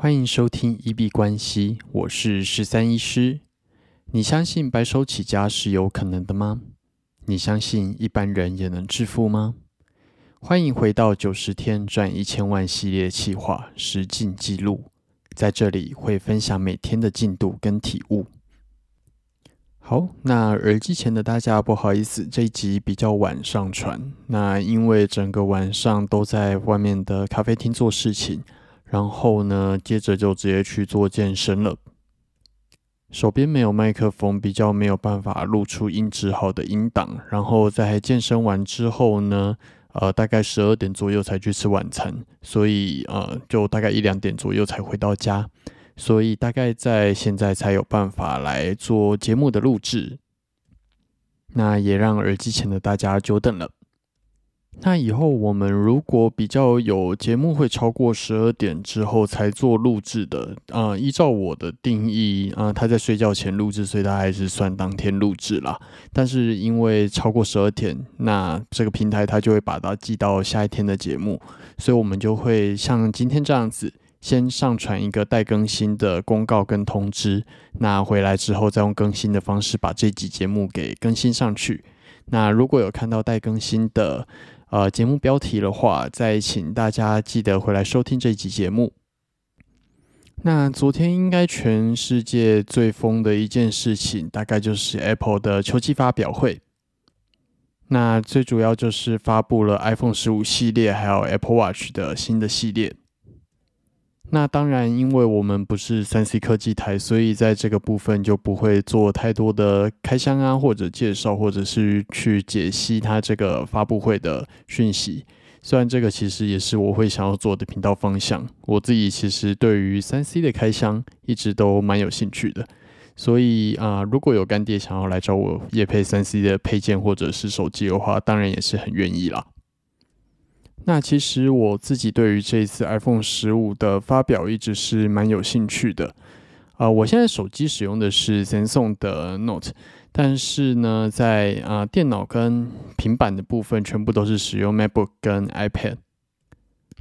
欢迎收听一币关系，我是十三医师。你相信白手起家是有可能的吗？你相信一般人也能致富吗？欢迎回到九十天赚一千万系列企划实进记录，在这里会分享每天的进度跟体悟。好，那耳机前的大家不好意思，这一集比较晚上传。那因为整个晚上都在外面的咖啡厅做事情，然后呢，接着就直接去做健身了。手边没有麦克风，比较没有办法录出音质好的音档。然后在健身完之后呢，呃，大概十二点左右才去吃晚餐，所以呃，就大概一两点左右才回到家。所以大概在现在才有办法来做节目的录制。那也让耳机前的大家久等了。那以后我们如果比较有节目会超过十二点之后才做录制的，啊，依照我的定义，啊，他在睡觉前录制，所以他还是算当天录制啦。但是因为超过十二点，那这个平台它就会把它记到下一天的节目，所以我们就会像今天这样子，先上传一个待更新的公告跟通知，那回来之后再用更新的方式把这集节目给更新上去。那如果有看到待更新的，呃，节目标题的话，再请大家记得回来收听这一集节目。那昨天应该全世界最疯的一件事情，大概就是 Apple 的秋季发表会。那最主要就是发布了 iPhone 十五系列，还有 Apple Watch 的新的系列。那当然，因为我们不是三 C 科技台，所以在这个部分就不会做太多的开箱啊，或者介绍，或者是去解析它这个发布会的讯息。虽然这个其实也是我会想要做的频道方向，我自己其实对于三 C 的开箱一直都蛮有兴趣的。所以啊，如果有干爹想要来找我夜配三 C 的配件或者是手机的话，当然也是很愿意啦。那其实我自己对于这一次 iPhone 十五的发表一直是蛮有兴趣的。啊，我现在手机使用的是 Samsung 的 Note，但是呢，在啊电脑跟平板的部分全部都是使用 MacBook 跟 iPad。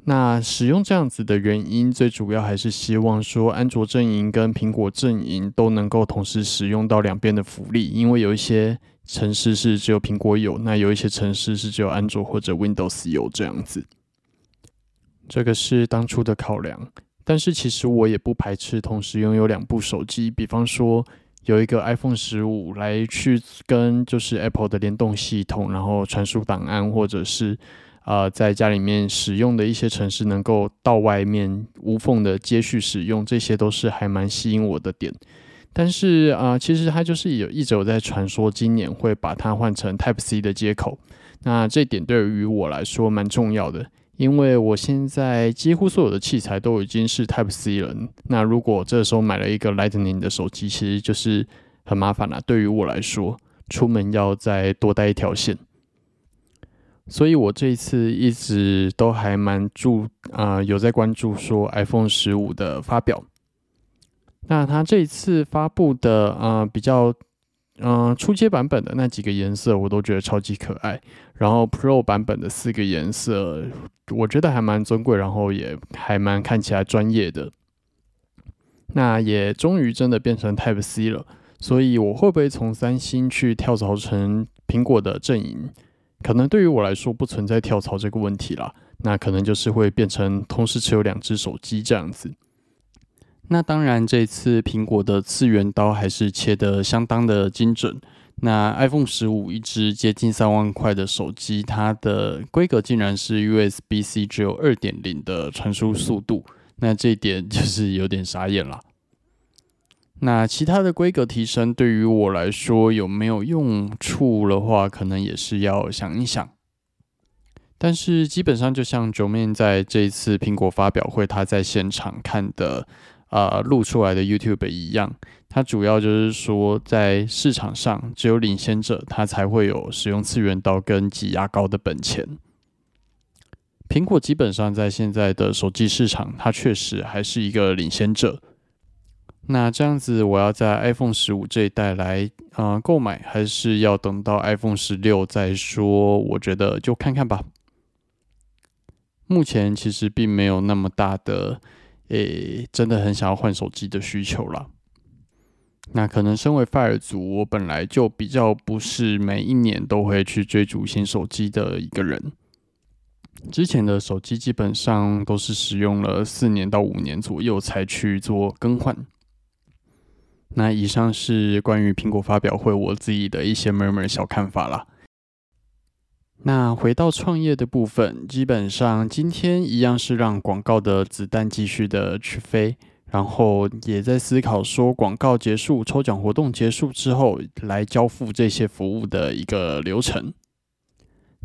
那使用这样子的原因，最主要还是希望说安卓阵营跟苹果阵营都能够同时使用到两边的福利，因为有一些。城市是只有苹果有，那有一些城市是只有安卓或者 Windows 有这样子。这个是当初的考量，但是其实我也不排斥同时拥有两部手机，比方说有一个 iPhone 十五来去跟就是 Apple 的联动系统，然后传输档案，或者是啊在家里面使用的一些城市能够到外面无缝的接续使用，这些都是还蛮吸引我的点。但是啊，其实它就是有一直有在传说，今年会把它换成 Type C 的接口。那这点对于我来说蛮重要的，因为我现在几乎所有的器材都已经是 Type C 了。那如果这时候买了一个 Lightning 的手机，其实就是很麻烦了。对于我来说，出门要再多带一条线。所以我这一次一直都还蛮注啊，有在关注说 iPhone 十五的发表。那它这一次发布的啊比较嗯初阶版本的那几个颜色，我都觉得超级可爱。然后 Pro 版本的四个颜色，我觉得还蛮尊贵，然后也还蛮看起来专业的。那也终于真的变成 Type C 了，所以我会不会从三星去跳槽成苹果的阵营？可能对于我来说不存在跳槽这个问题啦。那可能就是会变成同时持有两只手机这样子。那当然，这次苹果的次元刀还是切得相当的精准。那 iPhone 十五一支接近三万块的手机，它的规格竟然是 USB-C 只有二点零的传输速度，那这一点 就是有点傻眼了。那其他的规格提升对于我来说有没有用处的话，可能也是要想一想。但是基本上，就像九面在这一次苹果发表会，他在现场看的。啊，录出来的 YouTube 一样，它主要就是说，在市场上只有领先者，它才会有使用次元刀跟挤牙膏的本钱。苹果基本上在现在的手机市场，它确实还是一个领先者。那这样子，我要在 iPhone 十五这一代来啊购买，还是要等到 iPhone 十六再说？我觉得就看看吧。目前其实并没有那么大的。诶，真的很想要换手机的需求啦。那可能身为 Fire 族，我本来就比较不是每一年都会去追逐新手机的一个人。之前的手机基本上都是使用了四年到五年左右才去做更换。那以上是关于苹果发表会我自己的一些 murmur 小看法啦。那回到创业的部分，基本上今天一样是让广告的子弹继续的去飞，然后也在思考说广告结束、抽奖活动结束之后，来交付这些服务的一个流程。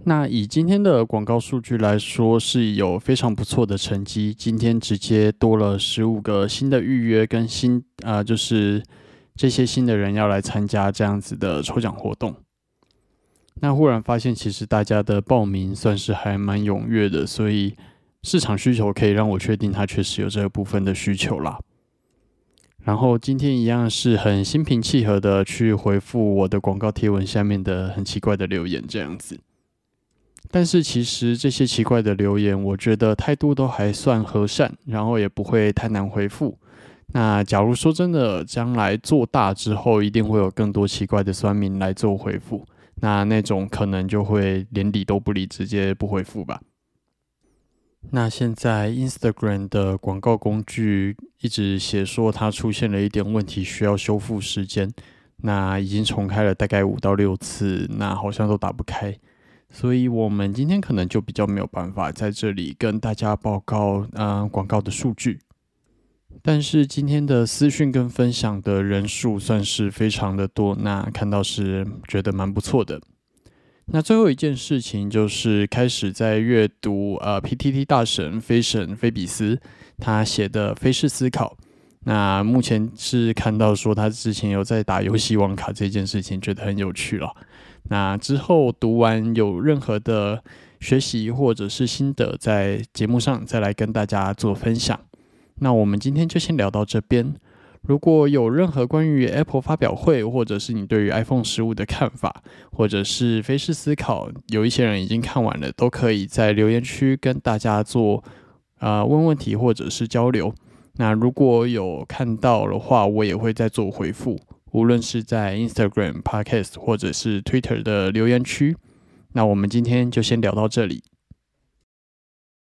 那以今天的广告数据来说，是有非常不错的成绩。今天直接多了十五个新的预约跟新啊，就是这些新的人要来参加这样子的抽奖活动。那忽然发现，其实大家的报名算是还蛮踊跃的，所以市场需求可以让我确定它确实有这个部分的需求啦。然后今天一样是很心平气和的去回复我的广告贴文下面的很奇怪的留言，这样子。但是其实这些奇怪的留言，我觉得态度都还算和善，然后也不会太难回复。那假如说真的将来做大之后，一定会有更多奇怪的酸民来做回复。那那种可能就会连理都不理，直接不回复吧。那现在 Instagram 的广告工具一直写说它出现了一点问题，需要修复时间。那已经重开了大概五到六次，那好像都打不开。所以我们今天可能就比较没有办法在这里跟大家报告呃广告的数据。但是今天的私讯跟分享的人数算是非常的多，那看到是觉得蛮不错的。那最后一件事情就是开始在阅读呃 PTT 大神菲神菲比斯他写的《飞式思考》。那目前是看到说他之前有在打游戏网卡这件事情，觉得很有趣了。那之后读完有任何的学习或者是心得，在节目上再来跟大家做分享。那我们今天就先聊到这边。如果有任何关于 Apple 发表会，或者是你对于 iPhone 十五的看法，或者是非式思考，有一些人已经看完了，都可以在留言区跟大家做啊问问题或者是交流。那如果有看到的话，我也会再做回复，无论是在 Instagram、Podcast 或者是 Twitter 的留言区。那我们今天就先聊到这里。